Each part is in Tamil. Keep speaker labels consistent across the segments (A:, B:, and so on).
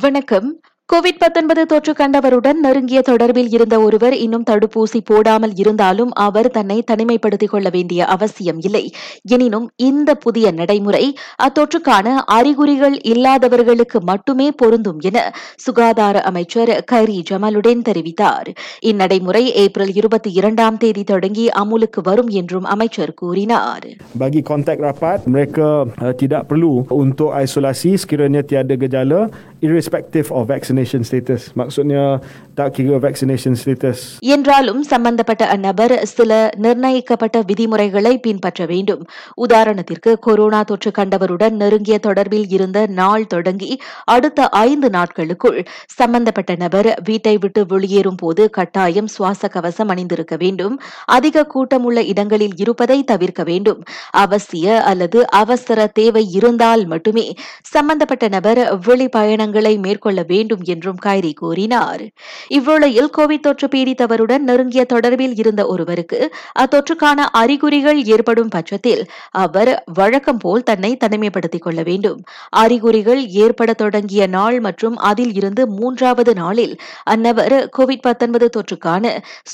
A: வணக்கம். கோவிட் 19 தொற்று கண்டவருடன் நெருங்கிய தொடர்பில் இருந்த ஒருவர் இன்னும் தடுப்பூசி போடாமல் இருந்தாலும் அவர் தன்னை தனிமைப்படுத்திக் கொள்ள வேண்டிய அவசியம் இல்லை. எனினும் இந்த புதிய நடைமுறை அத்தொற்றுக்கான அறிகுறிகள் இல்லாதவர்களுக்கு மட்டுமே பொருந்தும் என சுகாதார அமைச்சர் கரி ஜமலுடன் தெரிவித்தார். இந்நடைமுறை ஏப்ரல் இருபத்தி இரண்டாம் தேதி தொடங்கி அமுலுக்கு வரும் என்றும் அமைச்சர் கூறினார்.
B: Bagi kontak rapat, mereka uh, tidak perlu untuk isolasi. Sekiranya tiada gejala irrespective of vaccination status. Maksudnya tak kira vaccination status.
A: என்றாலும் சம்பந்தப்பட்ட அந்நபர் சில நிர்ணயிக்கப்பட்ட விதிமுறைகளை பின்பற்ற வேண்டும் உதாரணத்திற்கு கொரோனா தொற்று கண்டவருடன் நெருங்கிய தொடர்பில் இருந்த நாள் தொடங்கி அடுத்த ஐந்து நாட்களுக்குள் சம்பந்தப்பட்ட நபர் வீட்டை விட்டு வெளியேறும் போது கட்டாயம் சுவாச கவசம் அணிந்திருக்க வேண்டும் அதிக கூட்டமுள்ள இடங்களில் இருப்பதை தவிர்க்க வேண்டும் அவசிய அல்லது அவசர தேவை இருந்தால் மட்டுமே சம்பந்தப்பட்ட நபர் வெளிப்பயணங்களை மேற்கொள்ள வேண்டும் என்றும் கைரி கூறினார். இவ்வேளையில் கோவிட் தொற்று பீடித்தவருடன் நெருங்கிய தொடர்பில் இருந்த ஒருவருக்கு அத்தொற்றுக்கான அறிகுறிகள் ஏற்படும் பட்சத்தில் அவர் வழக்கம் போல் தன்னை தனிமைப்படுத்திக் கொள்ள வேண்டும். அறிகுறிகள் ஏற்பட தொடங்கிய நாள் மற்றும் அதில் இருந்து மூன்றாவது நாளில் அன்னவர் கோவிட் 19 தொற்றுக்கான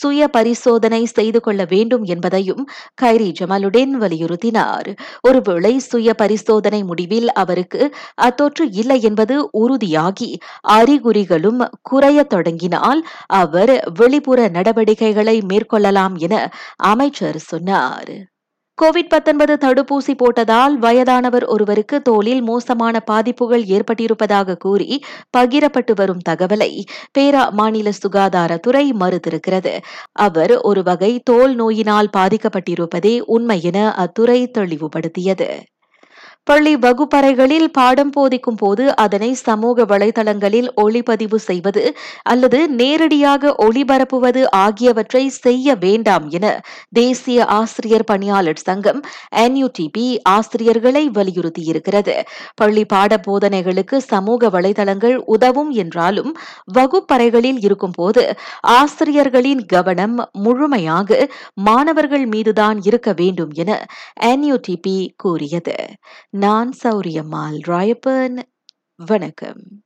A: சுய பரிசோதனை செய்து கொள்ள வேண்டும் என்பதையும் கைரி ஜமாலுடன் வலியுறுத்தினார். ஒருவேளை சுய பரிசோதனை முடிவில் அவருக்கு அத்தொற்று இல்லை என்பது உறுதியாகி அறிகுறி அறிகுறிகளும் குறைய தொடங்கினால் அவர் வெளிப்புற நடவடிக்கைகளை மேற்கொள்ளலாம் என அமைச்சர் சொன்னார். கோவிட் 19 தடுப்பூசி போட்டதால் வயதானவர் ஒருவருக்கு தோலில் மோசமான பாதிப்புகள் ஏற்பட்டிருப்பதாக கூறி பகிரப்பட்டு வரும் தகவலை பேரா மாநில சுகாதாரத்துறை மறுத்திருக்கிறது. அவர் ஒரு வகை தோல் நோயினால் பாதிக்கப்பட்டிருப்பதே உண்மை என அத்துறை தெளிவுபடுத்தியது. பள்ளி வகுப்பறைகளில் பாடம் போதிக்கும் போது அதனை சமூக வலைதளங்களில் ஒளிப்பதிவு செய்வது அல்லது நேரடியாக ஒளிபரப்புவது ஆகியவற்றை செய்ய வேண்டாம் என தேசிய ஆசிரியர் பணியாளர் சங்கம் என்யூடிபி ஆசிரியர்களை வலியுறுத்தியிருக்கிறது. பள்ளி பாட போதனைகளுக்கு சமூக வலைதளங்கள் உதவும் என்றாலும் வகுப்பறைகளில் இருக்கும்போது ஆசிரியர்களின் கவனம் முழுமையாக மாணவர்கள் மீதுதான் இருக்க வேண்டும் என என்யூடிபி கூறியது. நான் சௌரியம்மாள் ராயப்பன் வணக்கம்.